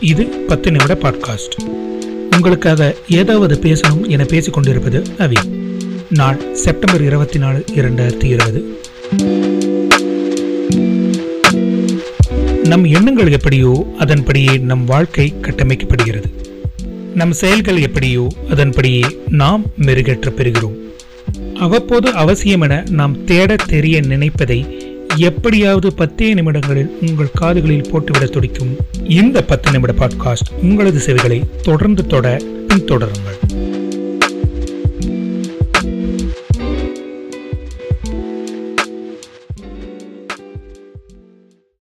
இது பத்து நிமிட பாட்காஸ்ட் உங்களுக்காக ஏதாவது பேசணும் என பேசிக் கொண்டிருப்பது அவி நாள் செப்டம்பர் இருபத்தி நாலு இரண்டாயிரத்தி இருபது. நம் எண்ணங்கள் எப்படியோ அதன்படியே நம் வாழ்க்கை கட்டமைக்கப்படுகிறது. நம் செயல்கள் எப்படியோ அதன்படியே நாம் மெருகேற்ற பெறுகிறோம். அவ்வப்போது அவசியம் என நாம் தேட தெரிய நினைப்பதை எப்படியாவது பத்தே நிமிடங்களில் உங்கள் காதுகளில் போட்டுவிட துடிக்கும் இந்த பத்து நிமிட பாட்காஸ்ட் உங்களது செவிகளை தொடர்ந்து தொட பின்தொடருங்கள்.